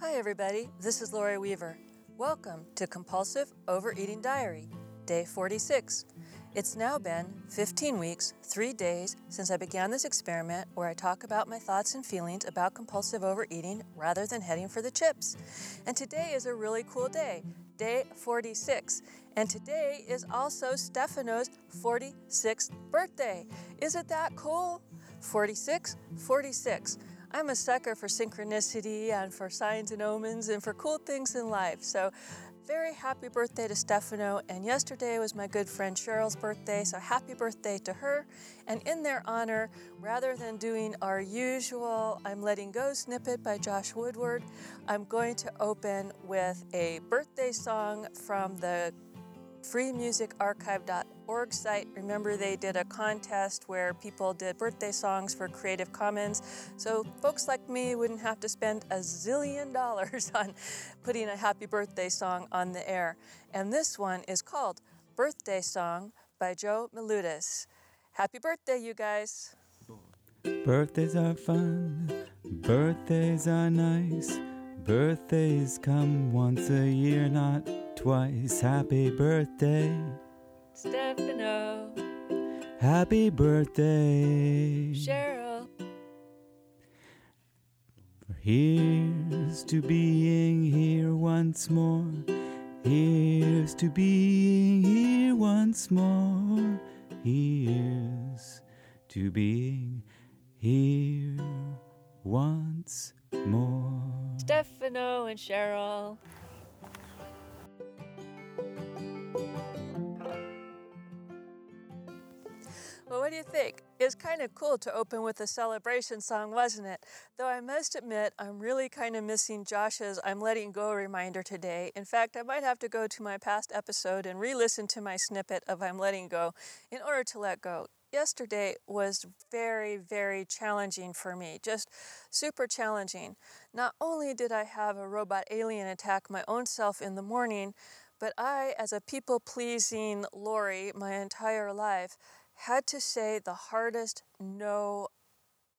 Hi, everybody. This is Lori Weaver. Welcome to Compulsive Overeating Diary, Day 46. It's now been 15 weeks, three days since I began this experiment where I talk about my thoughts and feelings about compulsive overeating rather than heading for the chips. And today is a really cool day, day 46. And today is also Stefano's 46th birthday. Isn't that cool? 46, 46. I'm a sucker for synchronicity and for signs and omens and for cool things in life. So, very happy birthday to Stefano. And yesterday was my good friend Cheryl's birthday, so happy birthday to her. And in their honor, rather than doing our usual I'm Letting Go snippet by Josh Woodward, I'm going to open with a birthday song from the freemusicarchive.org site. Remember, they did a contest where people did birthday songs for Creative Commons. So, folks like me wouldn't have to spend a zillion dollars on putting a happy birthday song on the air. And this one is called Birthday Song by Joe Milutis. Happy birthday, you guys! Birthdays are fun, birthdays are nice. Birthdays come once a year, not twice. Happy birthday, Stefano, happy birthday. Cheryl, Here's to being here once more. Here's to being here once more. Here's to being here once more. Stefano, and Cheryl. Well, what do you think? It's kind of cool to open with a celebration song, wasn't it? Though I must admit, I'm really kind of missing Josh's I'm letting go reminder today. In fact, I might have to go to my past episode and re listen to my snippet of I'm letting go in order to let go. Yesterday was very, very challenging for me, just super challenging. Not only did I have a robot alien attack my own self in the morning, but I, as a people pleasing Lori my entire life, had to say the hardest no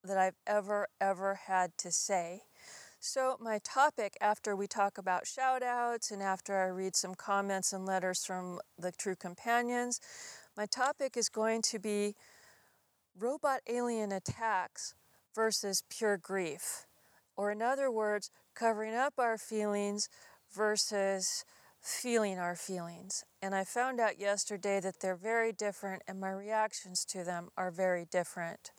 that I've ever, ever had to say. So, my topic after we talk about shout outs and after I read some comments and letters from the true companions, my topic is going to be robot alien attacks versus pure grief. Or, in other words, covering up our feelings versus feeling our feelings. And I found out yesterday that they're very different and my reactions to them are very different.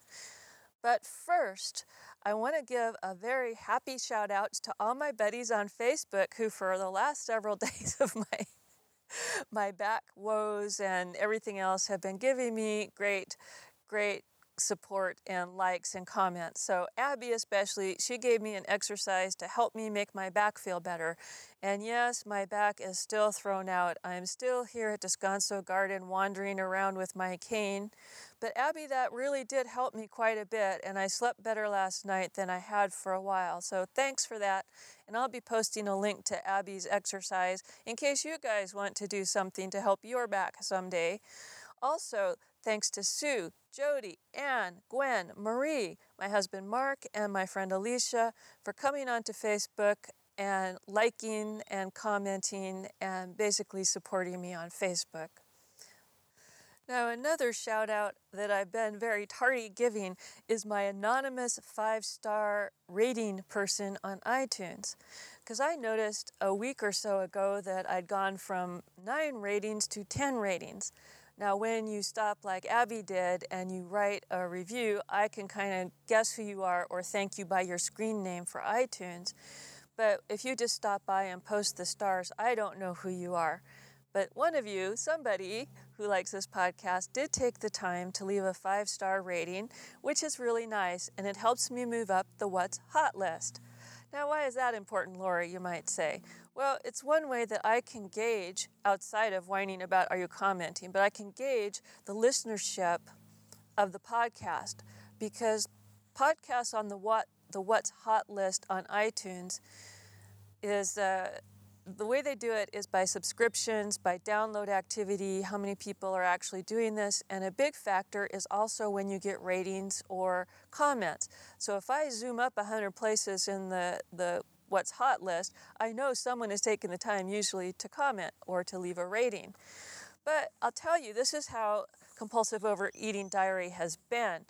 But first, I want to give a very happy shout out to all my buddies on Facebook who, for the last several days of my my back woes and everything else, have been giving me great, great support and likes and comments. So, Abby, especially, she gave me an exercise to help me make my back feel better. And yes, my back is still thrown out. I'm still here at Descanso Garden wandering around with my cane. But, Abby, that really did help me quite a bit, and I slept better last night than I had for a while. So, thanks for that. And I'll be posting a link to Abby's exercise in case you guys want to do something to help your back someday. Also, thanks to Sue, Jody, Anne, Gwen, Marie, my husband Mark, and my friend Alicia for coming onto Facebook and liking and commenting and basically supporting me on Facebook. Now, another shout out that I've been very tardy giving is my anonymous five star rating person on iTunes. Because I noticed a week or so ago that I'd gone from nine ratings to 10 ratings. Now, when you stop like Abby did and you write a review, I can kind of guess who you are or thank you by your screen name for iTunes. But if you just stop by and post the stars, I don't know who you are. But one of you, somebody who likes this podcast, did take the time to leave a five star rating, which is really nice, and it helps me move up the What's Hot list. Now, why is that important, Lori, you might say? Well, it's one way that I can gauge, outside of whining about are you commenting, but I can gauge the listenership of the podcast because podcasts on the what the what's hot list on iTunes is uh, the way they do it is by subscriptions, by download activity, how many people are actually doing this, and a big factor is also when you get ratings or comments. So if I zoom up 100 places in the, the What's Hot list, I know someone has taken the time usually to comment or to leave a rating. But I'll tell you, this is how compulsive overeating diary has been.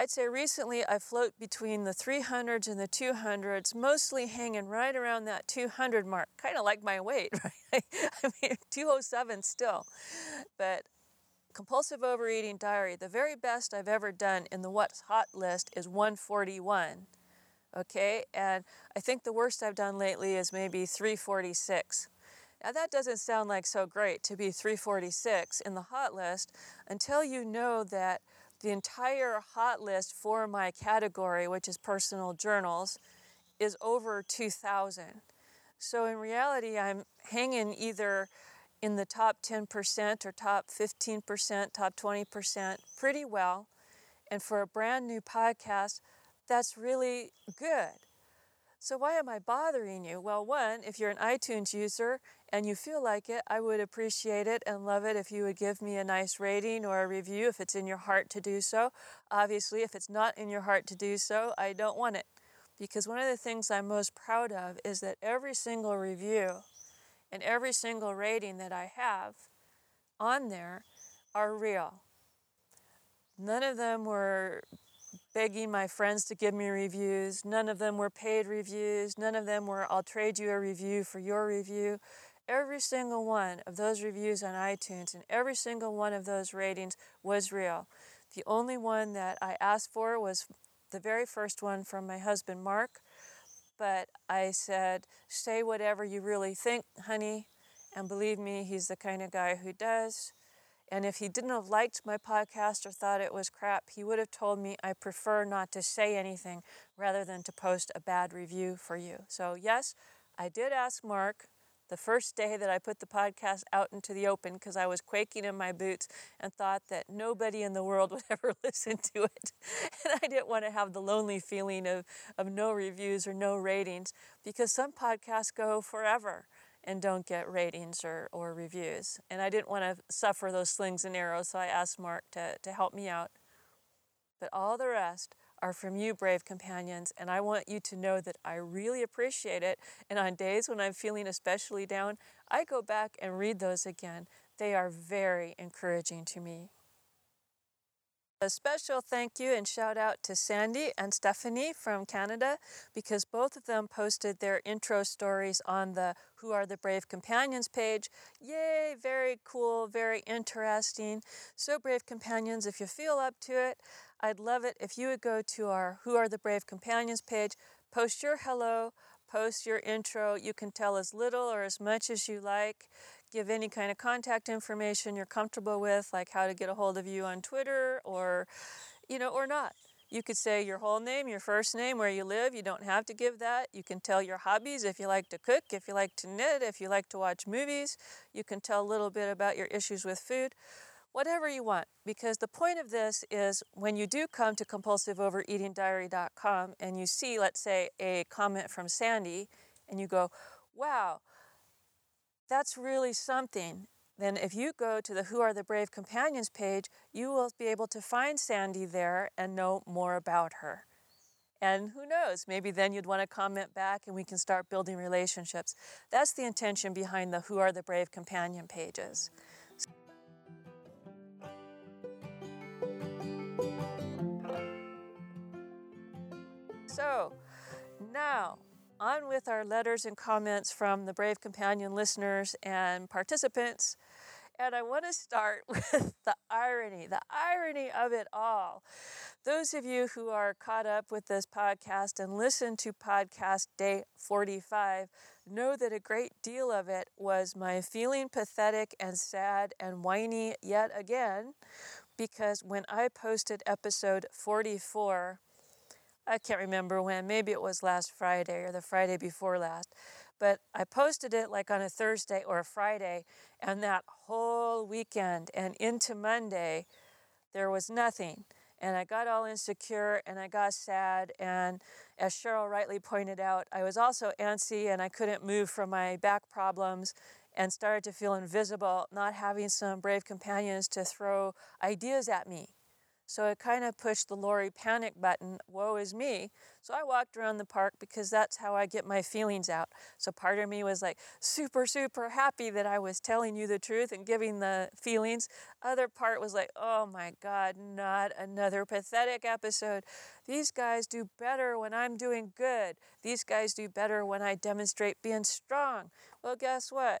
I'd say recently I float between the 300s and the 200s, mostly hanging right around that 200 mark, kind of like my weight, right? I mean, 207 still. But compulsive overeating diary, the very best I've ever done in the what's hot list is 141. Okay, and I think the worst I've done lately is maybe 346. Now, that doesn't sound like so great to be 346 in the hot list until you know that the entire hot list for my category, which is personal journals, is over 2,000. So in reality, I'm hanging either in the top 10% or top 15%, top 20% pretty well. And for a brand new podcast, that's really good. So, why am I bothering you? Well, one, if you're an iTunes user and you feel like it, I would appreciate it and love it if you would give me a nice rating or a review if it's in your heart to do so. Obviously, if it's not in your heart to do so, I don't want it. Because one of the things I'm most proud of is that every single review and every single rating that I have on there are real. None of them were begging my friends to give me reviews. None of them were paid reviews. None of them were, I'll trade you a review for your review. Every single one of those reviews on iTunes and every single one of those ratings was real. The only one that I asked for was the very first one from my husband, Mark. But I said, say whatever you really think, honey. And believe me, he's the kind of guy who does. And if he didn't have liked my podcast or thought it was crap, he would have told me I prefer not to say anything rather than to post a bad review for you. So, yes, I did ask Mark the first day that I put the podcast out into the open because I was quaking in my boots and thought that nobody in the world would ever listen to it. And I didn't want to have the lonely feeling of, of no reviews or no ratings because some podcasts go forever and don't get ratings or, or reviews. And I didn't want to suffer those slings and arrows, so I asked Mark to, to help me out. But all the rest are from you, brave companions, and I want you to know that I really appreciate it. And on days when I'm feeling especially down, I go back and read those again. They are very encouraging to me. A special thank you and shout out to Sandy and Stephanie from Canada because both of them posted their intro stories on the Who Are the Brave Companions page. Yay, very cool, very interesting. So, Brave Companions, if you feel up to it, I'd love it if you would go to our Who Are the Brave Companions page, post your hello, post your intro. You can tell as little or as much as you like give any kind of contact information you're comfortable with, like how to get a hold of you on Twitter or, you know, or not. You could say your whole name, your first name, where you live. You don't have to give that. You can tell your hobbies if you like to cook, if you like to knit, if you like to watch movies. You can tell a little bit about your issues with food. Whatever you want, because the point of this is when you do come to compulsiveovereatingdiary.com and you see, let's say, a comment from Sandy, and you go, wow, that's really something. Then, if you go to the Who Are the Brave Companions page, you will be able to find Sandy there and know more about her. And who knows, maybe then you'd want to comment back and we can start building relationships. That's the intention behind the Who Are the Brave Companion pages. So, now on with our letters and comments from the Brave Companion listeners and participants. And I want to start with the irony, the irony of it all. Those of you who are caught up with this podcast and listen to podcast day 45 know that a great deal of it was my feeling pathetic and sad and whiny yet again because when I posted episode 44, I can't remember when, maybe it was last Friday or the Friday before last, but I posted it like on a Thursday or a Friday, and that whole weekend and into Monday, there was nothing. And I got all insecure and I got sad. And as Cheryl rightly pointed out, I was also antsy and I couldn't move from my back problems and started to feel invisible, not having some brave companions to throw ideas at me So it kind of pushed the Lori panic button, woe is me. So I walked around the park because that's how I get my feelings out. So part of me was like super, super happy that I was telling you the truth and giving the feelings. Other part was like, oh my God, not another pathetic episode. These guys do better when I'm doing good. These guys do better when I demonstrate being strong. Well, guess what?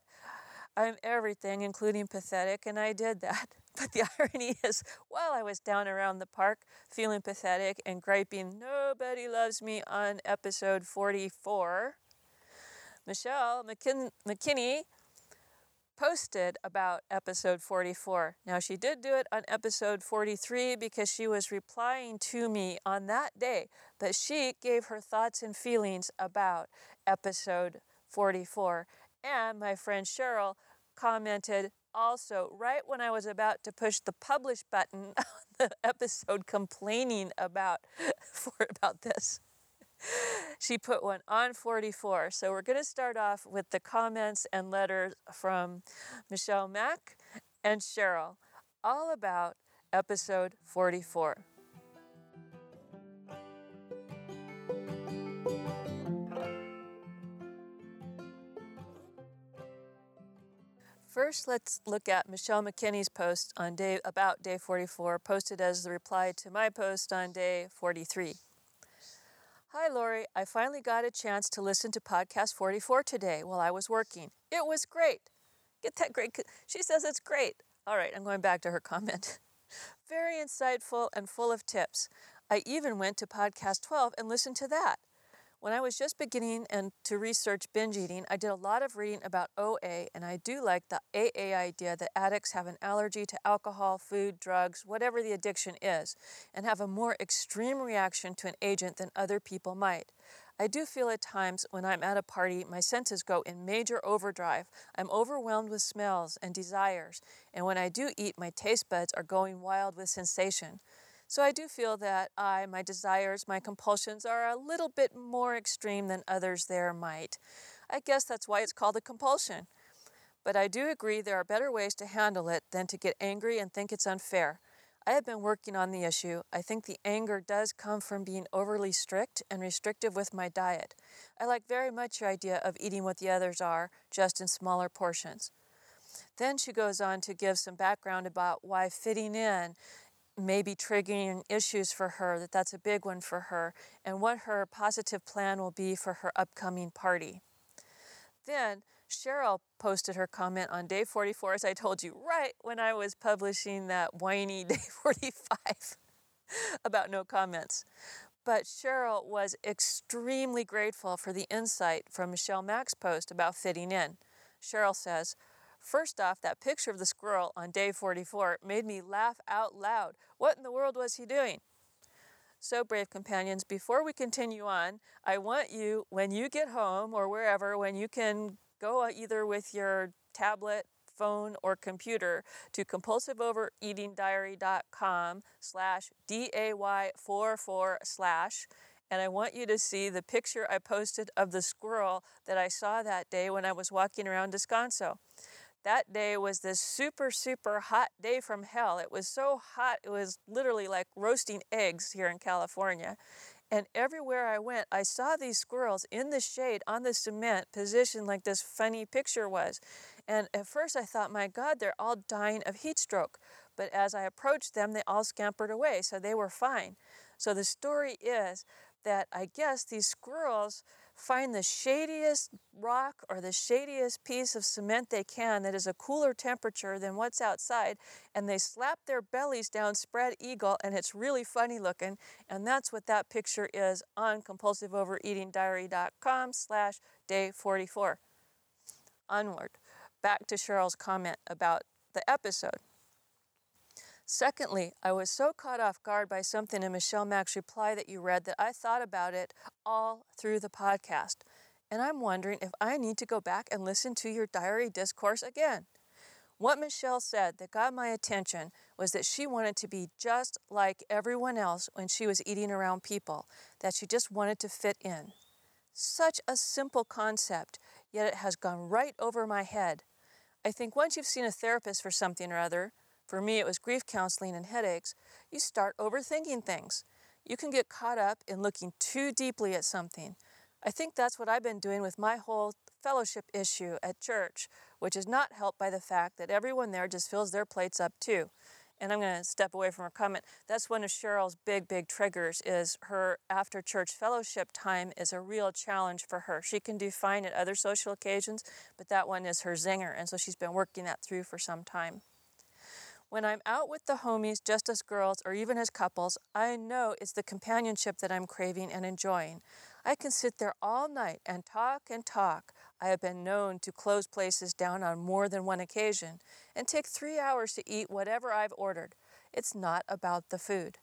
I'm everything, including pathetic, and I did that. But the irony is, while I was down around the park feeling pathetic and griping, nobody loves me on episode 44, Michelle McKin- McKinney posted about episode 44. Now, she did do it on episode 43 because she was replying to me on that day, but she gave her thoughts and feelings about episode 44. And my friend Cheryl commented also right when I was about to push the publish button on the episode complaining about for about this. She put one on 44. So we're going to start off with the comments and letters from Michelle Mack and Cheryl all about episode 44. First, let's look at Michelle McKinney's post on day about day 44, posted as the reply to my post on day 43. Hi, Lori. I finally got a chance to listen to podcast 44 today while I was working. It was great. Get that great. She says it's great. All right, I'm going back to her comment. Very insightful and full of tips. I even went to podcast 12 and listened to that. When I was just beginning and to research binge eating, I did a lot of reading about OA, and I do like the AA idea that addicts have an allergy to alcohol, food, drugs, whatever the addiction is, and have a more extreme reaction to an agent than other people might. I do feel at times when I'm at a party, my senses go in major overdrive. I'm overwhelmed with smells and desires, and when I do eat, my taste buds are going wild with sensation. So I do feel that I, my desires, my compulsions are a little bit more extreme than others there might. I guess that's why it's called a compulsion. But I do agree there are better ways to handle it than to get angry and think it's unfair. I have been working on the issue. I think the anger does come from being overly strict and restrictive with my diet. I like very much your idea of eating what the others are, just in smaller portions. Then she goes on to give some background about why fitting in maybe triggering issues for her, that that's a big one for her, and what her positive plan will be for her upcoming party. Then Cheryl posted her comment on day 44, as I told you, right when I was publishing that whiny day 45 about no comments. But Cheryl was extremely grateful for the insight from Michelle Mack's post about fitting in. Cheryl says, First off, that picture of the squirrel on day 44 made me laugh out loud. What in the world was he doing? So, brave companions, before we continue on, I want you, when you get home or wherever, when you can go either with your tablet, phone, or computer to compulsiveovereatingdiary.com slash day44 slash and I want you to see the picture I posted of the squirrel that I saw that day when I was walking around Descanso. That day was this super, super hot day from hell. It was so hot, it was literally like roasting eggs here in California. And everywhere I went, I saw these squirrels in the shade on the cement, positioned like this funny picture was. And at first I thought, my God, they're all dying of heat stroke. But as I approached them, they all scampered away, so they were fine. So the story is that I guess these squirrels find the shadiest rock or the shadiest piece of cement they can that is a cooler temperature than what's outside and they slap their bellies down spread eagle and it's really funny looking and that's what that picture is on compulsiveovereatingdiary.com slash day 44 onward. Back to cheryl's comment about the episode Secondly, I was so caught off guard by something in Michelle Mack's reply that you read that I thought about it all through the podcast. And I'm wondering if I need to go back and listen to your diary discourse again. What Michelle said that got my attention was that she wanted to be just like everyone else when she was eating around people, that she just wanted to fit in. Such a simple concept, yet it has gone right over my head. I think once you've seen a therapist for something or other, for me it was grief counseling and headaches, you start overthinking things. You can get caught up in looking too deeply at something. I think that's what I've been doing with my whole fellowship issue at church, which is not helped by the fact that everyone there just fills their plates up too. And I'm going to step away from her comment. That's one of Cheryl's big, big triggers is her after church fellowship time is a real challenge for her. She can do fine at other social occasions, but that one is her zinger. And so she's been working that through for some time. When I'm out with the homies, just as girls or even as couples, I know it's the companionship that I'm craving and enjoying. I can sit there all night and talk and talk. I have been known to close places down on more than one occasion and take three hours to eat whatever I've ordered. It's not about the food.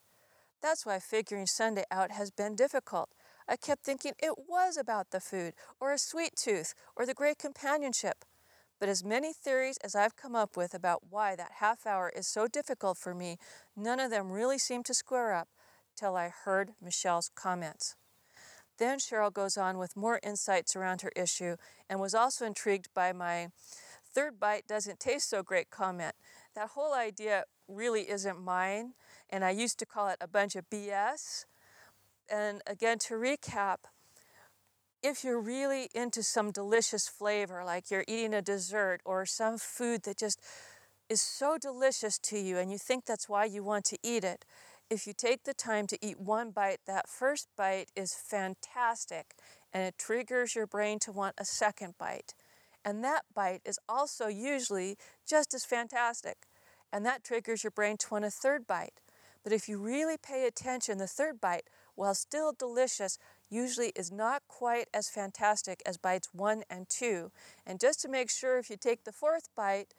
That's why figuring Sunday out has been difficult. I kept thinking it was about the food, or a sweet tooth, or the great companionship. But as many theories as I've come up with about why that half hour is so difficult for me, none of them really seem to square up till I heard Michelle's comments. Then Cheryl goes on with more insights around her issue and was also intrigued by my third bite doesn't taste so great comment. That whole idea really isn't mine, and I used to call it a bunch of BS. And again, to recap, if you're really into some delicious flavor, like you're eating a dessert or some food that just is so delicious to you and you think that's why you want to eat it, if you take the time to eat one bite, that first bite is fantastic and it triggers your brain to want a second bite. And that bite is also usually just as fantastic. And that triggers your brain to want a third bite. But if you really pay attention, the third bite, while still delicious, usually is not quite as fantastic as bites one and two. And just to make sure, if you take the fourth bite,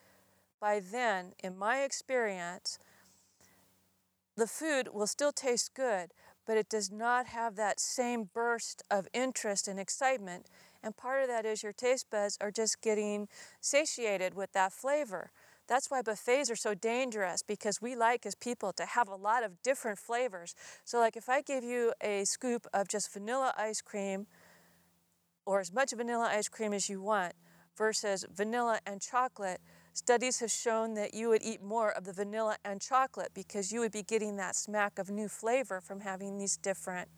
by then, in my experience, the food will still taste good, but it does not have that same burst of interest and excitement. And part of that is your taste buds are just getting satiated with that flavor. That's why buffets are so dangerous because we like as people to have a lot of different flavors. So, like if I give you a scoop of just vanilla ice cream or as much vanilla ice cream as you want versus vanilla and chocolate, studies have shown that you would eat more of the vanilla and chocolate because you would be getting that smack of new flavor from having these different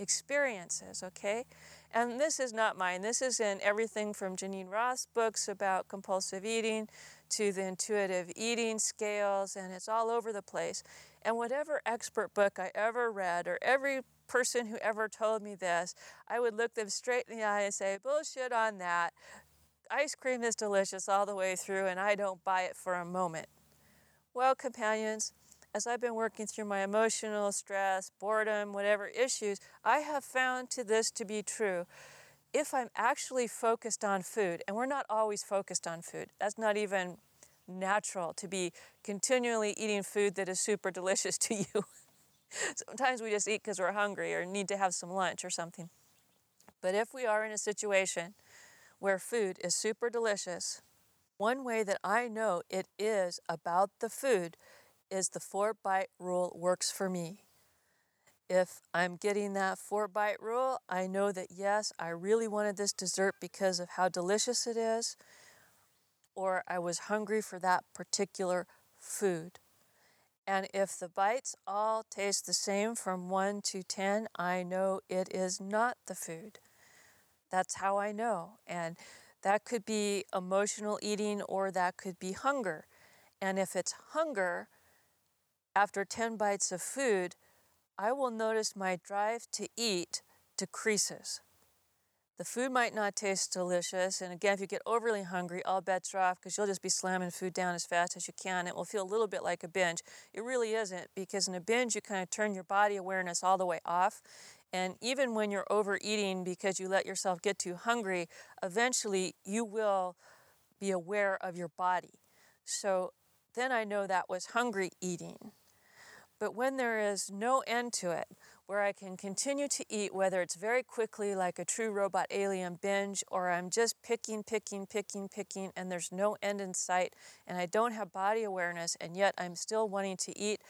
experiences, okay? And this is not mine. This is in everything from Geneen Roth's books about compulsive eating to the intuitive eating scales, and it's all over the place. And whatever expert book I ever read, or every person who ever told me this, I would look them straight in the eye and say, bullshit on that. Ice cream is delicious all the way through, and I don't buy it for a moment. Well, companions, as I've been working through my emotional stress, boredom, whatever issues, I have found to this to be true if I'm actually focused on food, and we're not always focused on food, that's not even natural to be continually eating food that is super delicious to you. Sometimes we just eat because we're hungry or need to have some lunch or something. But if we are in a situation where food is super delicious, one way that I know it is about the food is the four bite rule works for me. If I'm getting that four bite rule, I know that yes, I really wanted this dessert because of how delicious it is, or I was hungry for that particular food. And if the bites all taste the same from 1 to 10, I know it is not the food. That's how I know. And that could be emotional eating or that could be hunger. And if it's hunger, after 10 bites of food, I will notice my drive to eat decreases. The food might not taste delicious, and again, if you get overly hungry, all bets are off because you'll just be slamming food down as fast as you can. It will feel a little bit like a binge. It really isn't because in a binge, you kind of turn your body awareness all the way off. And even when you're overeating because you let yourself get too hungry, eventually you will be aware of your body. So then I know that was hungry eating. But when there is no end to it, where I can continue to eat, whether it's very quickly like a true robot alien binge, or I'm just picking, picking, picking, picking, and there's no end in sight, and I don't have body awareness, and yet I'm still wanting to eat,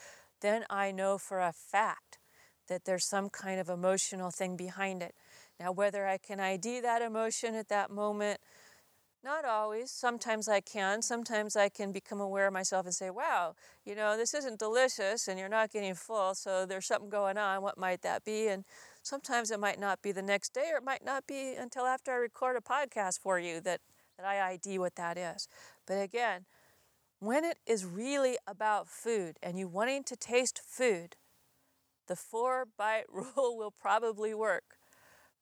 then I know for a fact that there's some kind of emotional thing behind it. Now, whether I can ID that emotion at that moment, Not always. Sometimes I can. Sometimes I can become aware of myself and say, wow, you know, this isn't delicious and you're not getting full, so there's something going on. What might that be? And sometimes it might not be the next day or it might not be until after I record a podcast for you that, that I ID what that is. But again, when it is really about food and you wanting to taste food, the four bite rule will probably work.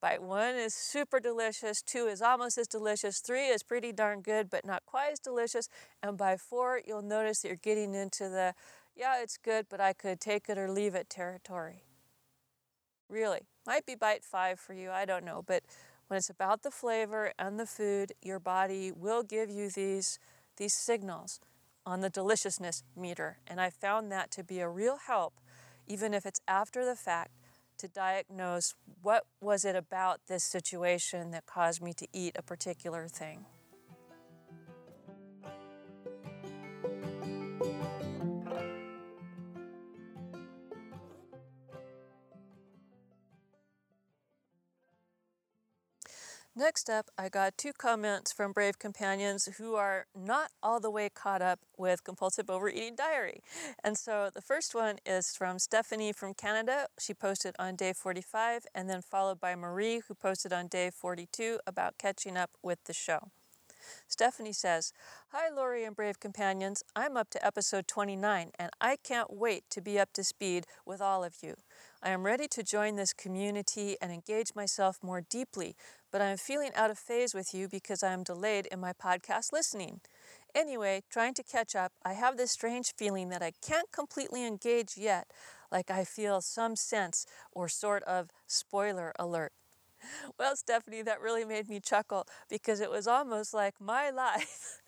Bite one is super delicious, two is almost as delicious, three is pretty darn good but not quite as delicious, and by four you'll notice that you're getting into the yeah, it's good, but I could take it or leave it territory. Really. Might be bite five for you, I don't know. But when it's about the flavor and the food, your body will give you these, these signals on the deliciousness meter. And I found that to be a real help, even if it's after the fact, to diagnose what was it about this situation that caused me to eat a particular thing. Next up, I got two comments from Brave Companions who are not all the way caught up with compulsive overeating diary. And so the first one is from Stephanie from Canada. She posted on day 45, and then followed by Marie, who posted on day 42 about catching up with the show. Stephanie says, Hi, Lori and Brave Companions. I'm up to episode 29, and I can't wait to be up to speed with all of you. I am ready to join this community and engage myself more deeply but I'm feeling out of phase with you because I am delayed in my podcast listening. Anyway, trying to catch up, I have this strange feeling that I can't completely engage yet, like I feel some sense or sort of spoiler alert. Well, Stephanie, that really made me chuckle because it was almost like my life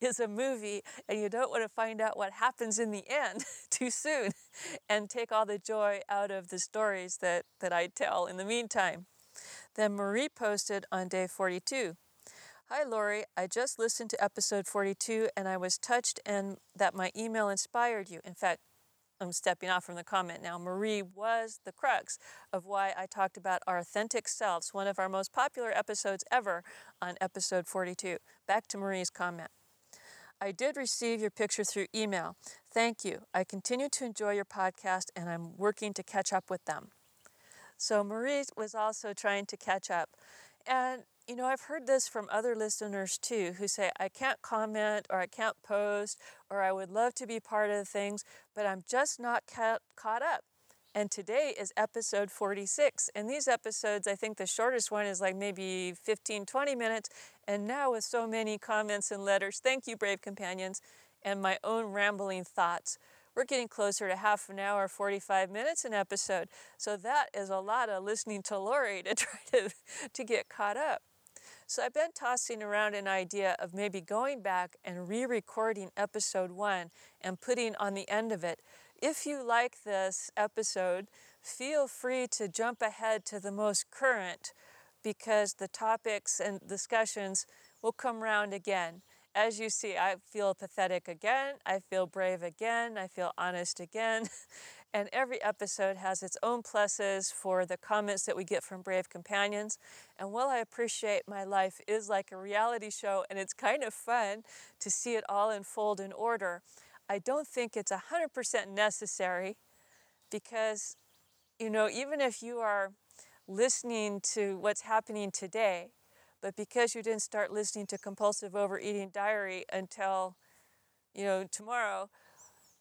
is a movie and you don't want to find out what happens in the end too soon and take all the joy out of the stories that, that I tell in the meantime. Then Marie posted on day 42. Hi, Lori. I just listened to episode 42 and I was touched and that my email inspired you. In fact, I'm stepping off from the comment now. Marie was the crux of why I talked about our authentic selves, one of our most popular episodes ever on episode 42. Back to Marie's comment. I did receive your picture through email. Thank you. I continue to enjoy your podcast and I'm working to catch up with them. So Marie was also trying to catch up. And, you know, I've heard this from other listeners too who say, I can't comment or I can't post or I would love to be part of things, but I'm just not ca- caught up. And today is episode 46. And these episodes, I think the shortest one is like maybe 15, 20 minutes. And now, with so many comments and letters, thank you, Brave Companions, and my own rambling thoughts, we're getting closer to half an hour, 45 minutes an episode. So that is a lot of listening to Lori to try to, to get caught up. So I've been tossing around an idea of maybe going back and re recording episode one and putting on the end of it. If you like this episode, feel free to jump ahead to the most current because the topics and discussions will come round again as you see, I feel pathetic again, I feel brave again, I feel honest again. And every episode has its own pluses for the comments that we get from brave companions. And while I appreciate my life is like a reality show and it's kind of fun to see it all unfold in order, I don't think it's 100% necessary because, you know, even if you are listening to what's happening today, but because you didn't start listening to compulsive overeating diary until, you know, tomorrow,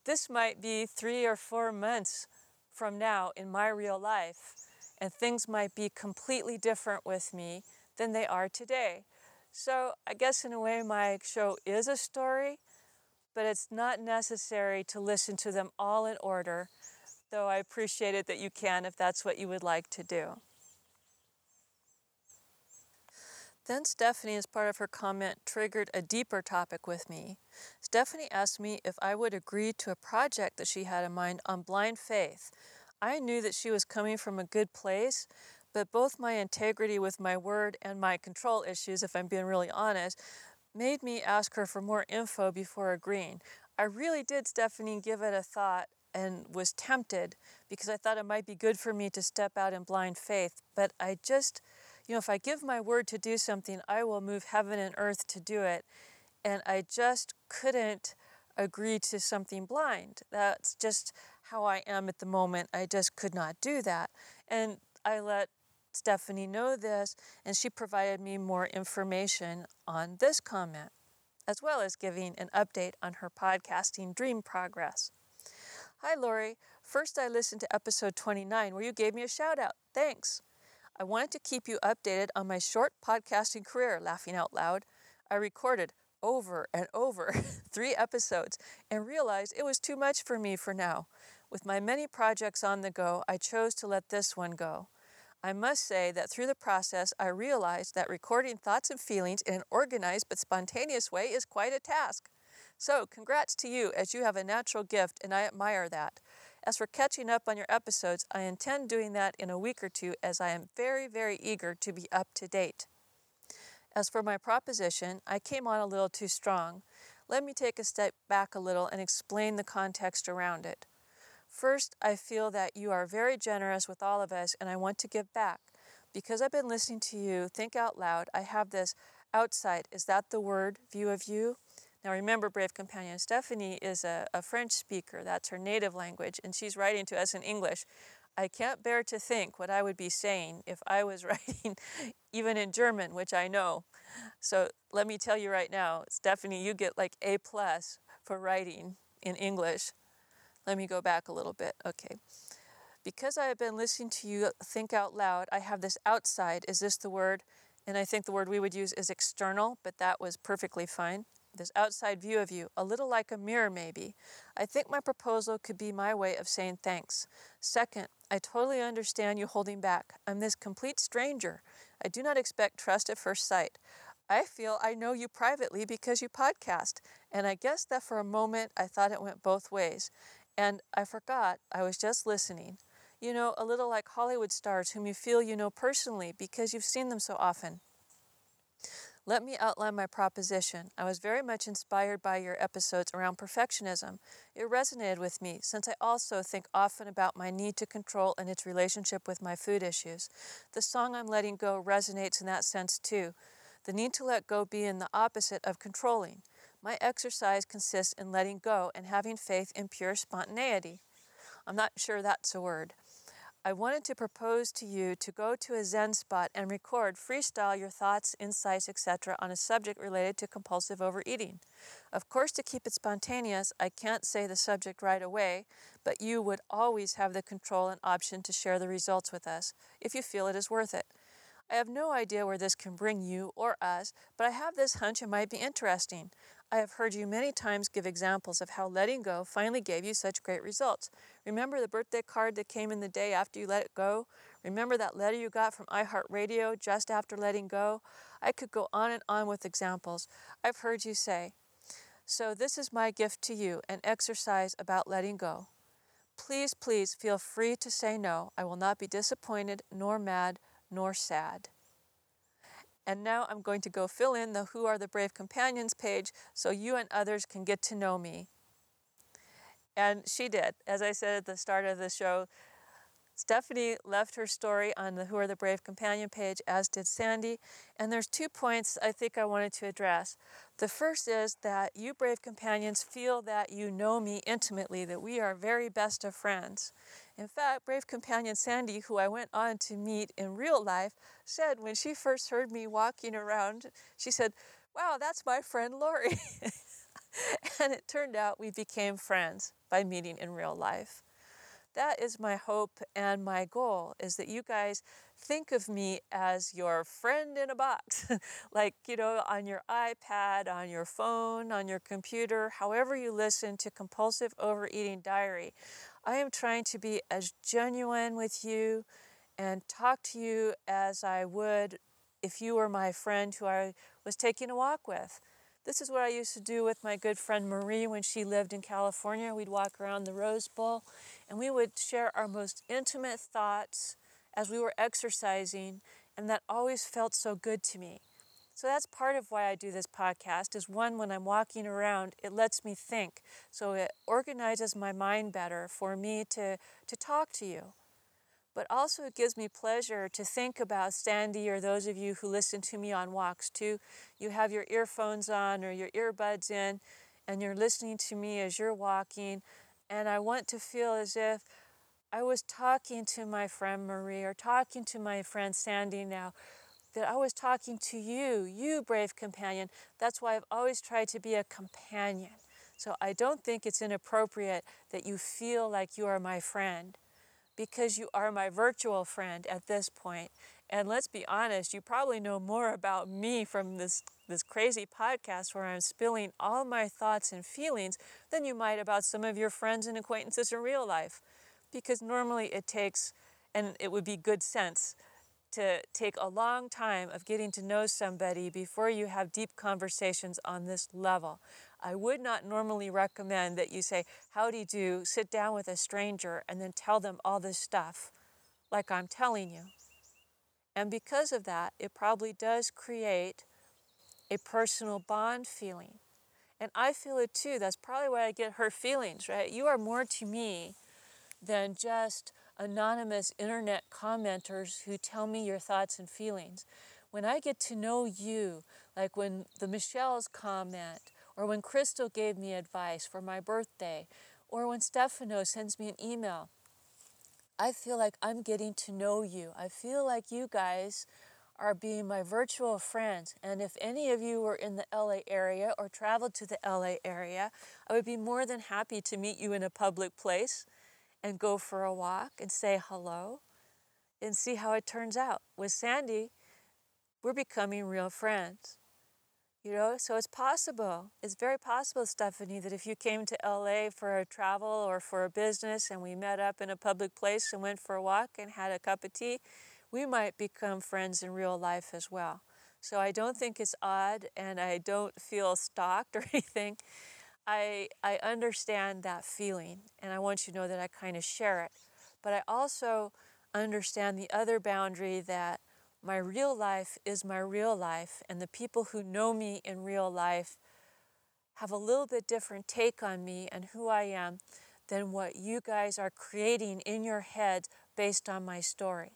this might be three or four months from now in my real life, and things might be completely different with me than they are today. So I guess in a way, my show is a story, but it's not necessary to listen to them all in order, though I appreciate it that you can if that's what you would like to do. Then Stephanie, as part of her comment, triggered a deeper topic with me. Stephanie asked me if I would agree to a project that she had in mind on blind faith. I knew that she was coming from a good place, but both my integrity with my word and my control issues, if I'm being really honest, made me ask her for more info before agreeing. I really did, Stephanie, give it a thought and was tempted because I thought it might be good for me to step out in blind faith, but I just You know, if I give my word to do something, I will move heaven and earth to do it. And I just couldn't agree to something blind. That's just how I am at the moment. I just could not do that. And I let Stephanie know this, and she provided me more information on this comment, as well as giving an update on her podcasting dream progress. Hi, Lori. First, I listened to episode 29 where you gave me a shout out. Thanks. I wanted to keep you updated on my short podcasting career, laughing out loud. I recorded over and over three episodes and realized it was too much for me for now. With my many projects on the go, I chose to let this one go. I must say that through the process, I realized that recording thoughts and feelings in an organized but spontaneous way is quite a task. So, congrats to you as you have a natural gift, and I admire that. As for catching up on your episodes, I intend doing that in a week or two as I am very, very eager to be up to date. As for my proposition, I came on a little too strong. Let me take a step back a little and explain the context around it. First, I feel that you are very generous with all of us, and I want to give back. Because I've been listening to you think out loud, I have this outside, is that the word, view of you? Now remember, Brave Companion, Stephanie is a, a, French speaker. That's her native language, and she's writing to us in English. I can't bear to think what I would be saying if I was writing even in German, which I know. So let me tell you right now, Stephanie, you get like A plus for writing in English. Let me go back a little bit. Okay. Because I have been listening to you think out loud, I have this outside. Is this the word? And I think the word we would use is external, but that was perfectly fine this outside view of you, a little like a mirror maybe. I think my proposal could be my way of saying thanks. Second, I totally understand you holding back. I'm this complete stranger. I do not expect trust at first sight. I feel I know you privately because you podcast, and I guess that for a moment I thought it went both ways. And I forgot I was just listening. You know, a little like Hollywood stars whom you feel you know personally because you've seen them so often. Let me outline my proposition. I was very much inspired by your episodes around perfectionism. It resonated with me since I also think often about my need to control and its relationship with my food issues. The song I'm letting go resonates in that sense too. The need to let go being the opposite of controlling. My exercise consists in letting go and having faith in pure spontaneity. I'm not sure that's a word. I wanted to propose to you to go to a Zen spot and record, freestyle your thoughts, insights, etc. on a subject related to compulsive overeating. Of course, to keep it spontaneous, I can't say the subject right away, but you would always have the control and option to share the results with us if you feel it is worth it. I have no idea where this can bring you or us, but I have this hunch it might be interesting. I have heard you many times give examples of how letting go finally gave you such great results. Remember the birthday card that came in the day after you let it go? Remember that letter you got from iHeartRadio just after letting go? I could go on and on with examples. I've heard you say, So, this is my gift to you an exercise about letting go. Please, please feel free to say no. I will not be disappointed, nor mad, nor sad. And now I'm going to go fill in the Who Are the Brave Companions page so you and others can get to know me. And she did. As I said at the start of the show, Stephanie left her story on the Who Are the Brave Companion page, as did Sandy. And there's two points I think I wanted to address. The first is that you brave companions feel that you know me intimately, that we are very best of friends. In fact, brave companion Sandy, who I went on to meet in real life, said when she first heard me walking around, she said, Wow, that's my friend Lori. and it turned out we became friends by meeting in real life. That is my hope and my goal is that you guys think of me as your friend in a box, like, you know, on your iPad, on your phone, on your computer, however you listen to Compulsive Overeating Diary. I am trying to be as genuine with you and talk to you as I would if you were my friend who I was taking a walk with. This is what I used to do with my good friend Marie when she lived in California. We'd walk around the Rose Bowl and we would share our most intimate thoughts as we were exercising, and that always felt so good to me. So that's part of why I do this podcast is one when I'm walking around it lets me think. So it organizes my mind better for me to to talk to you. but also it gives me pleasure to think about Sandy or those of you who listen to me on walks too. You have your earphones on or your earbuds in, and you're listening to me as you're walking. And I want to feel as if I was talking to my friend Marie or talking to my friend Sandy now, that I was talking to you, you brave companion. That's why I've always tried to be a companion. So I don't think it's inappropriate that you feel like you are my friend because you are my virtual friend at this point. And let's be honest, you probably know more about me from this, this crazy podcast where I'm spilling all my thoughts and feelings than you might about some of your friends and acquaintances in real life. Because normally it takes, and it would be good sense, to take a long time of getting to know somebody before you have deep conversations on this level. I would not normally recommend that you say, Howdy do, sit down with a stranger, and then tell them all this stuff like I'm telling you. And because of that, it probably does create a personal bond feeling. And I feel it too. That's probably why I get hurt feelings, right? You are more to me than just anonymous internet commenters who tell me your thoughts and feelings. When I get to know you, like when the Michelle's comment, or when Crystal gave me advice for my birthday, or when Stefano sends me an email, I feel like I'm getting to know you. I feel like you guys are being my virtual friends. And if any of you were in the LA area or traveled to the LA area, I would be more than happy to meet you in a public place and go for a walk and say hello and see how it turns out. With Sandy, we're becoming real friends. You know, so it's possible. It's very possible, Stephanie, that if you came to LA for a travel or for a business and we met up in a public place and went for a walk and had a cup of tea, we might become friends in real life as well. So I don't think it's odd and I don't feel stalked or anything. I, I understand that feeling and I want you to know that I kind of share it. But I also understand the other boundary that my real life is my real life, and the people who know me in real life have a little bit different take on me and who I am than what you guys are creating in your head based on my story.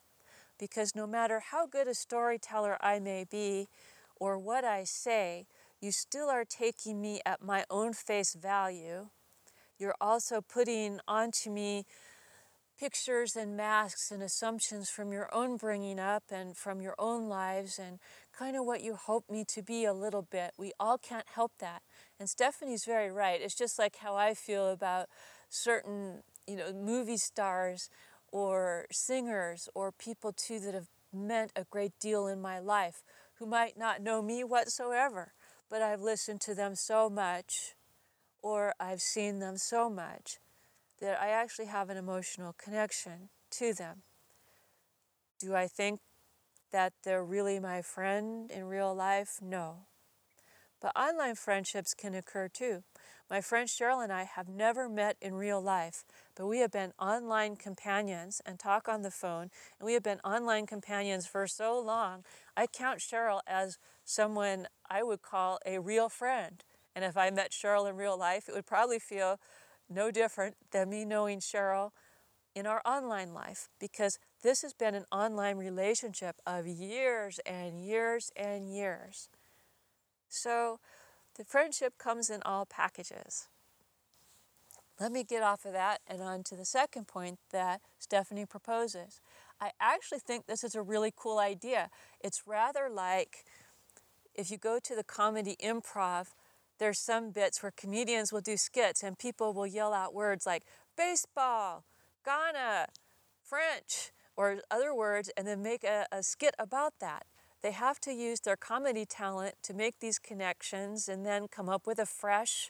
Because no matter how good a storyteller I may be or what I say, you still are taking me at my own face value. You're also putting onto me pictures and masks and assumptions from your own bringing up and from your own lives and kind of what you hope me to be a little bit. We all can't help that. And Stephanie's very right. It's just like how I feel about certain, you know, movie stars or singers or people too that have meant a great deal in my life who might not know me whatsoever, but I've listened to them so much or I've seen them so much that I actually have an emotional connection to them. Do I think that they're really my friend in real life? No. But online friendships can occur too. My friend Cheryl and I have never met in real life, but we have been online companions and talk on the phone, and we have been online companions for so long. I count Cheryl as someone I would call a real friend. And if I met Cheryl in real life, it would probably feel no different than me knowing Cheryl in our online life because this has been an online relationship of years and years and years. So the friendship comes in all packages. Let me get off of that and on to the second point that Stephanie proposes. I actually think this is a really cool idea. It's rather like if you go to the comedy improv, there's some bits where comedians will do skits and people will yell out words like baseball, Ghana, French, or other words and then make a, a skit about that. They have to use their comedy talent to make these connections and then come up with a fresh,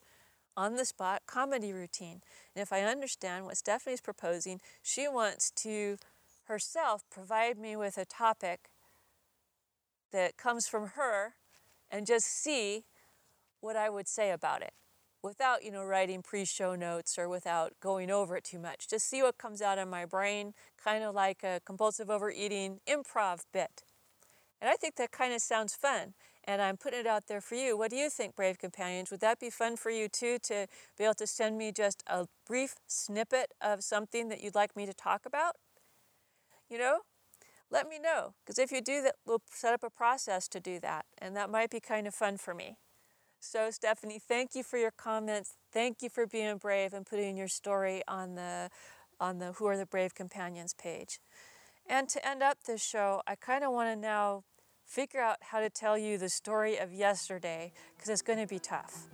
on the spot comedy routine. And if I understand what Stephanie's proposing, she wants to herself provide me with a topic that comes from her and just see what I would say about it without, you know, writing pre-show notes or without going over it too much. Just see what comes out of my brain, kind of like a compulsive overeating improv bit. And I think that kind of sounds fun. And I'm putting it out there for you. What do you think, Brave Companions? Would that be fun for you too to be able to send me just a brief snippet of something that you'd like me to talk about? You know? Let me know. Because if you do that, we'll set up a process to do that. And that might be kind of fun for me. So, Stephanie, thank you for your comments. Thank you for being brave and putting your story on the on the Who Are the Brave Companions page. And to end up this show, I kind of want to now figure out how to tell you the story of yesterday because it's going to be tough.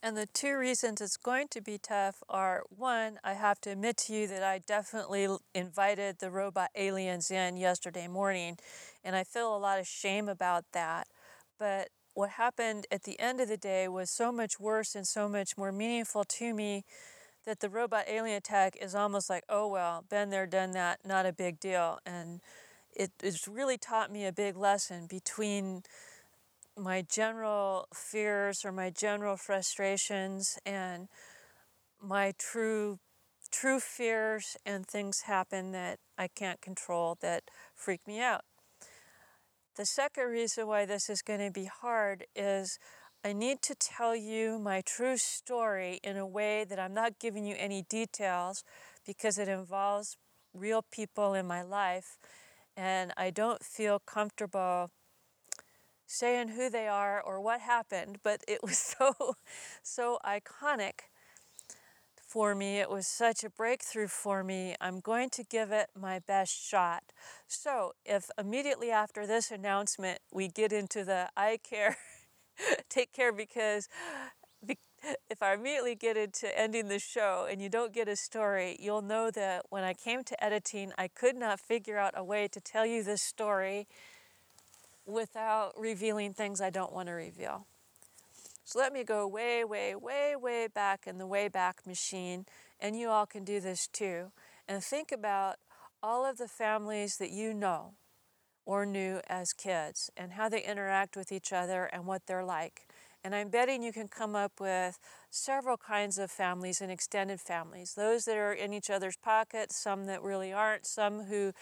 And the two reasons it's going to be tough are one, I have to admit to you that I definitely invited the robot aliens in yesterday morning, and I feel a lot of shame about that. But what happened at the end of the day was so much worse and so much more meaningful to me that the robot alien attack is almost like, oh well, been there, done that, not a big deal. And it, it's really taught me a big lesson between my general fears or my general frustrations and my true true fears and things happen that I can't control that freak me out. The second reason why this is going to be hard is I need to tell you my true story in a way that I'm not giving you any details because it involves real people in my life and I don't feel comfortable saying who they are or what happened, but it was so, so iconic for me. It was such a breakthrough for me. I'm going to give it my best shot. So, if immediately after this announcement we get into the I care, take care because if I immediately get into ending the show and you don't get a story, you'll know that when I came to editing, I could not figure out a way to tell you this story without revealing things I don't want to reveal. So let me go way, way, way, way back in the way back machine, and you all can do this too. And think about all of the families that you know or knew as kids and how they interact with each other and what they're like. And I'm betting you can come up with several kinds of families and extended families those that are in each other's pockets, some that really aren't, some who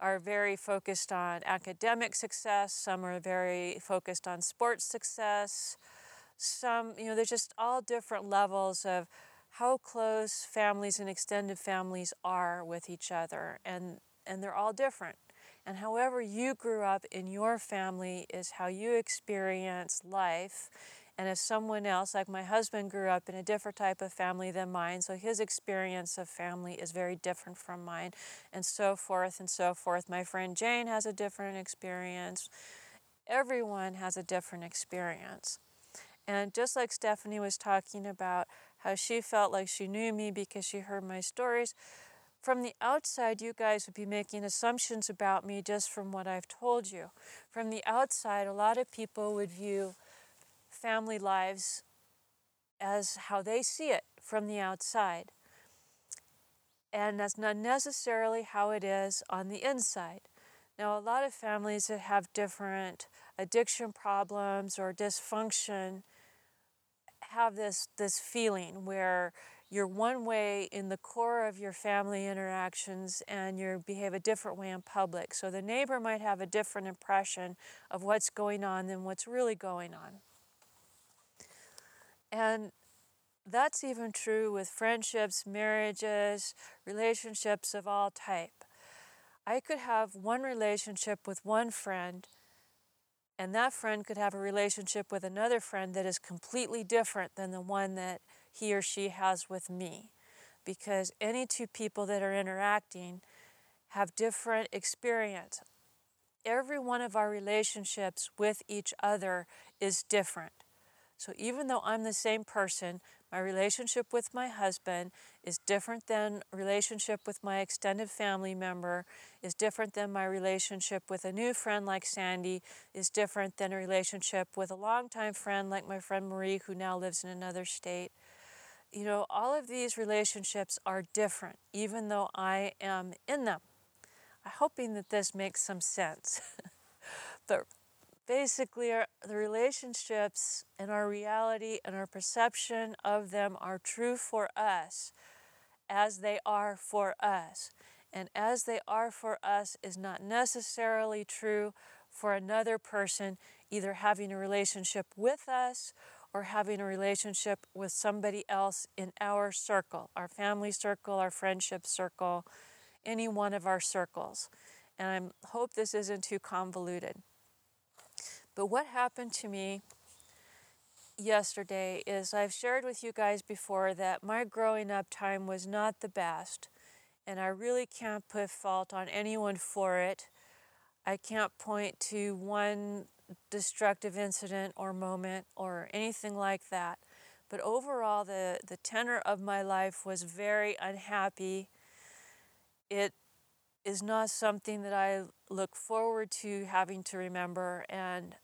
are very focused on academic success, some are very focused on sports success, some, you know, there's just all different levels of how close families and extended families are with each other, and, and they're all different. And however you grew up in your family is how you experience life and if someone else, like my husband, grew up in a different type of family than mine, so his experience of family is very different from mine, and so forth and so forth. My friend Jane has a different experience. Everyone has a different experience. And just like Stephanie was talking about how she felt like she knew me because she heard my stories, from the outside, you guys would be making assumptions about me just from what I've told you. From the outside, a lot of people would view family lives as how they see it from the outside. And that's not necessarily how it is on the inside. Now, a lot of families that have different addiction problems or dysfunction have this, this feeling where you're one way in the core of your family interactions and you behave a different way in public. So the neighbor might have a different impression of what's going on than what's really going on. And that's even true with friendships, marriages, relationships of all type. I could have one relationship with one friend, and that friend could have a relationship with another friend that is completely different than the one that he or she has with me. Because any two people that are interacting have different experience. Every one of our relationships with each other is different. So even though I'm the same person, my relationship with my husband is different than relationship with my extended family member, is different than my relationship with a new friend like Sandy, is different than a relationship with a longtime friend like my friend Marie who now lives in another state. You know, all of these relationships are different, even though I am in them. I'm hoping that this makes some sense. but basically our, the relationships and our reality and our perception of them are true for us as they are for us. And as they are for us is not necessarily true for another person, either having a relationship with us or having a relationship with somebody else in our circle, our family circle, our friendship circle, any one of our circles. And I hope this isn't too convoluted. But what happened to me yesterday is I've shared with you guys before that my growing up time was not the best, and I really can't put fault on anyone for it. I can't point to one destructive incident or moment or anything like that. But overall, the, the tenor of my life was very unhappy. It is not something that I look forward to having to remember, and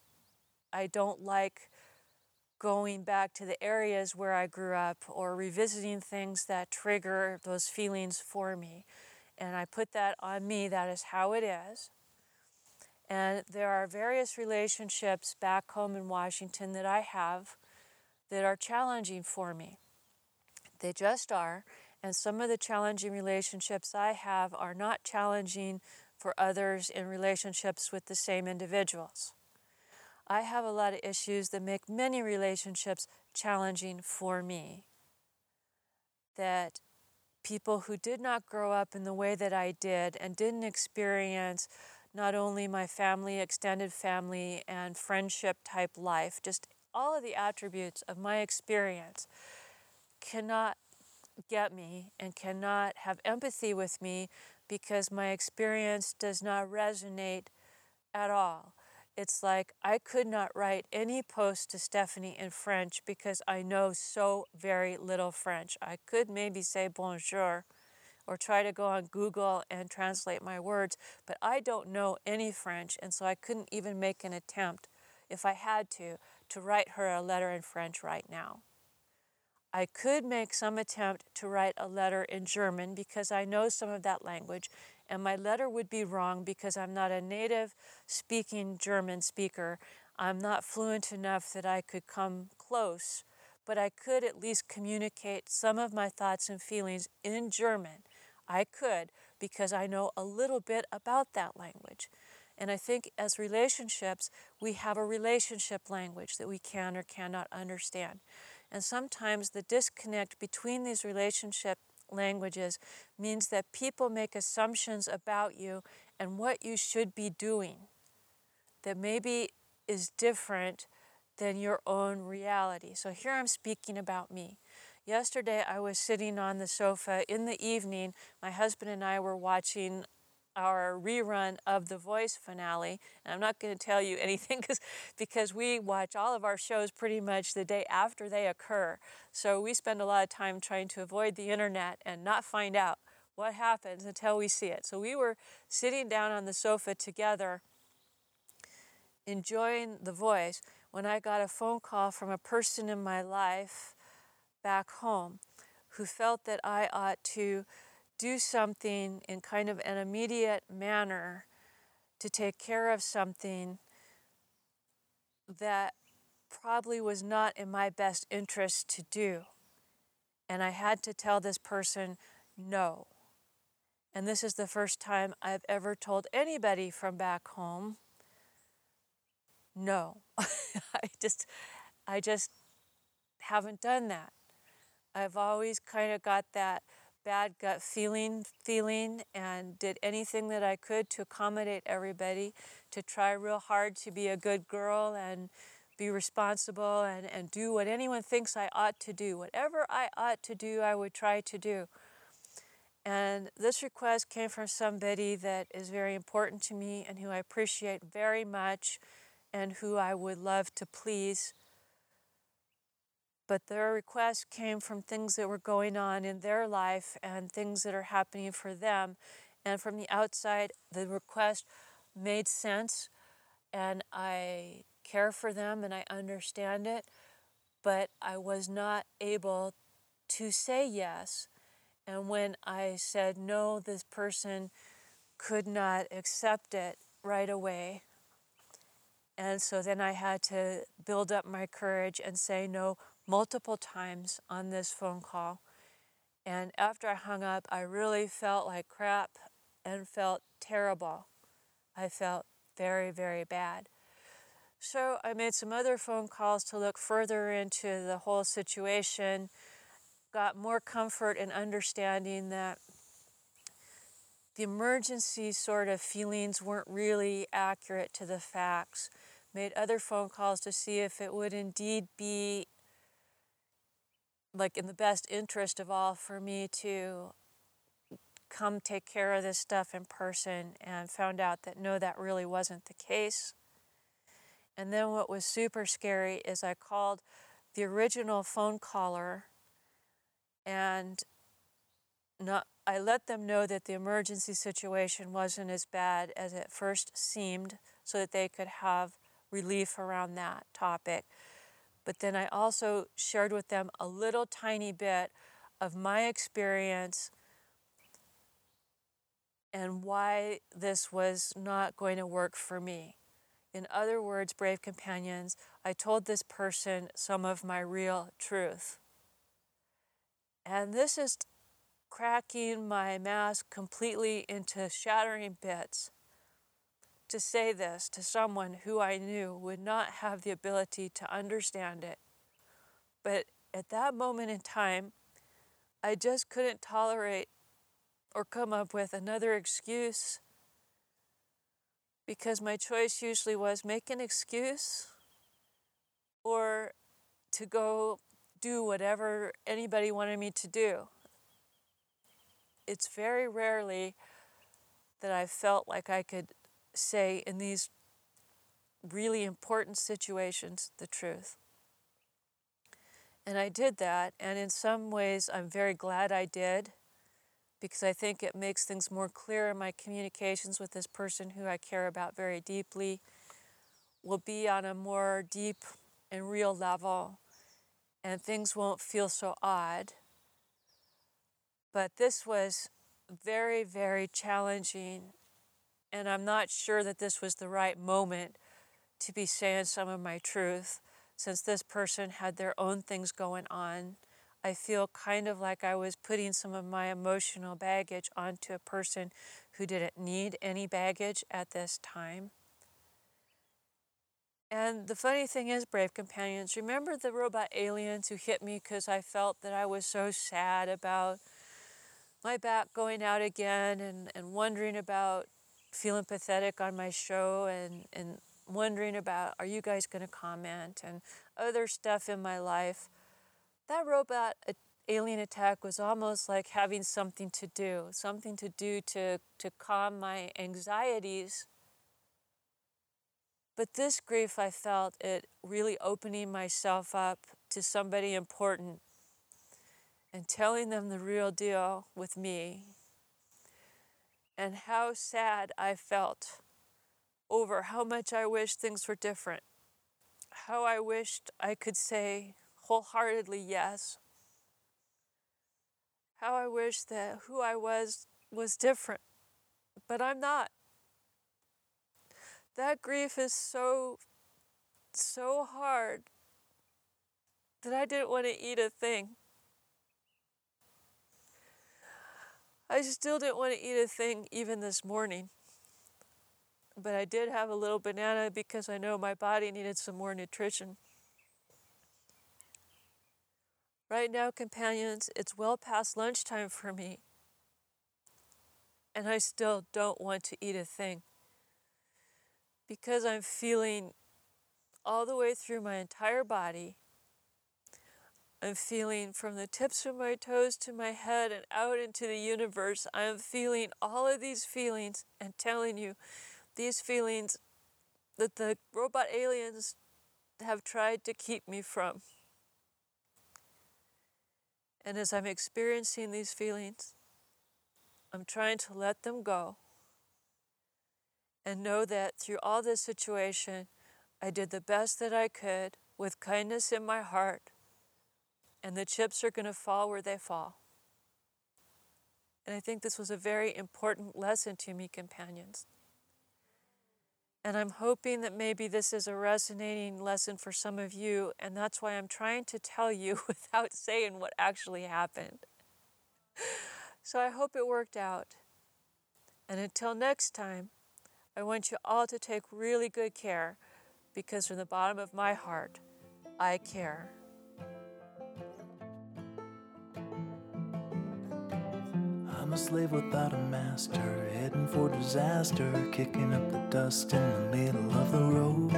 I don't like going back to the areas where I grew up or revisiting things that trigger those feelings for me. And I put that on me, that is how it is. And there are various relationships back home in Washington that I have that are challenging for me. They just are. And some of the challenging relationships I have are not challenging for others in relationships with the same individuals. I have a lot of issues that make many relationships challenging for me. That people who did not grow up in the way that I did and didn't experience not only my family, extended family, and friendship type life, just all of the attributes of my experience cannot get me and cannot have empathy with me because my experience does not resonate at all. It's like I could not write any post to Stephanie in French because I know so very little French. I could maybe say bonjour or try to go on Google and translate my words, but I don't know any French, and so I couldn't even make an attempt, if I had to, to write her a letter in French right now. I could make some attempt to write a letter in German because I know some of that language and my letter would be wrong because I'm not a native speaking German speaker. I'm not fluent enough that I could come close, but I could at least communicate some of my thoughts and feelings in German. I could because I know a little bit about that language. And I think as relationships, we have a relationship language that we can or cannot understand. And sometimes the disconnect between these relationship languages means that people make assumptions about you and what you should be doing that maybe is different than your own reality. So here I'm speaking about me. Yesterday I was sitting on the sofa in the evening. My husband and I were watching our rerun of the Voice finale. And I'm not going to tell you anything cause, because we watch all of our shows pretty much the day after they occur. So we spend a lot of time trying to avoid the internet and not find out what happens until we see it. So we were sitting down on the sofa together, enjoying The Voice, when I got a phone call from a person in my life back home who felt that I ought to do something in kind of an immediate manner to take care of something that probably was not in my best interest to do. And I had to tell this person no. And this is the first time I've ever told anybody from back home no. I just I just haven't done that. I've always kind of got that bad gut feeling feeling and did anything that I could to accommodate everybody, to try real hard to be a good girl and be responsible and, and do what anyone thinks I ought to do. Whatever I ought to do, I would try to do. And this request came from somebody that is very important to me and who I appreciate very much and who I would love to please but their request came from things that were going on in their life and things that are happening for them. And from the outside, the request made sense, and I care for them and I understand it, but I was not able to say yes. And when I said no, this person could not accept it right away. And so then I had to build up my courage and say no multiple times on this phone call. And after I hung up, I really felt like crap and felt terrible. I felt very, very bad. So I made some other phone calls to look further into the whole situation, got more comfort and understanding that the emergency sort of feelings weren't really accurate to the facts. Made other phone calls to see if it would indeed be like in the best interest of all for me to come take care of this stuff in person and found out that no, that really wasn't the case. And then what was super scary is I called the original phone caller and not, I let them know that the emergency situation wasn't as bad as it first seemed so that they could have relief around that topic. But then I also shared with them a little tiny bit of my experience and why this was not going to work for me. In other words, brave companions, I told this person some of my real truth. And this is cracking my mask completely into shattering bits. To say this to someone who I knew would not have the ability to understand it. But at that moment in time, I just couldn't tolerate or come up with another excuse because my choice usually was make an excuse or to go do whatever anybody wanted me to do. It's very rarely that I felt like I could say in these really important situations the truth. And I did that, and in some ways, I'm very glad I did because I think it makes things more clear in my communications with this person who I care about very deeply, will be on a more deep and real level, and things won't feel so odd. But this was very, very challenging, and I'm not sure that this was the right moment to be saying some of my truth since this person had their own things going on I feel kind of like I was putting some of my emotional baggage onto a person who didn't need any baggage at this time. And the funny thing is, brave companions, remember the robot aliens who hit me because I felt that I was so sad about my back going out again and, and wondering about feeling pathetic on my show and, and wondering about are you guys going to comment? and other stuff in my life. That robot alien attack was almost like having something to do, something to do to, to calm my anxieties. But this grief, I felt it really opening myself up to somebody important and telling them the real deal with me and how sad I felt over how much I wished things were different, how I wished I could say, wholeheartedly yes. How I wish that who I was was different, but I'm not. That grief is so, so hard that I didn't want to eat a thing. I still didn't want to eat a thing even this morning. But I did have a little banana because I know my body needed some more nutrition. Right now, companions, it's well past lunchtime for me. And I still don't want to eat a thing. Because I'm feeling all the way through my entire body. I'm feeling from the tips of my toes to my head and out into the universe. I'm feeling all of these feelings and telling you these feelings that the robot aliens have tried to keep me from. And as I'm experiencing these feelings, I'm trying to let them go and know that through all this situation, I did the best that I could with kindness in my heart, and the chips are going to fall where they fall. And I think this was a very important lesson to me, companions. And I'm hoping that maybe this is a resonating lesson for some of you, and that's why I'm trying to tell you without saying what actually happened. So I hope it worked out. And until next time, I want you all to take really good care because from the bottom of my heart, I care. I'm a slave without a master, heading for disaster, kicking up the dust in the middle of the road.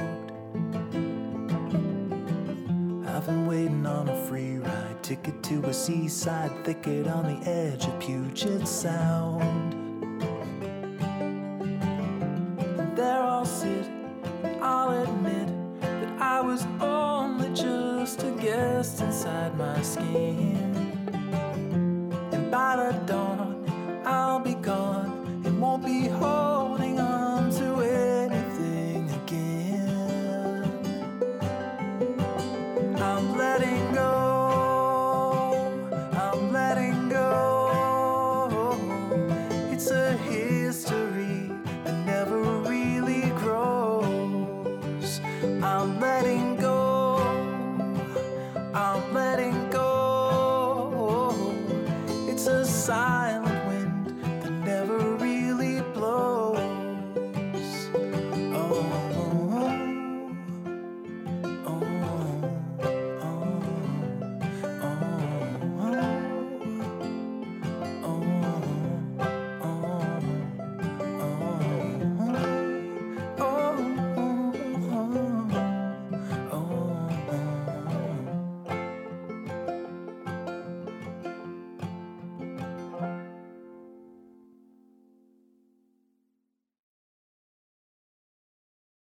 I've been waiting on a free ride, ticket to a seaside thicket on the edge of Puget Sound.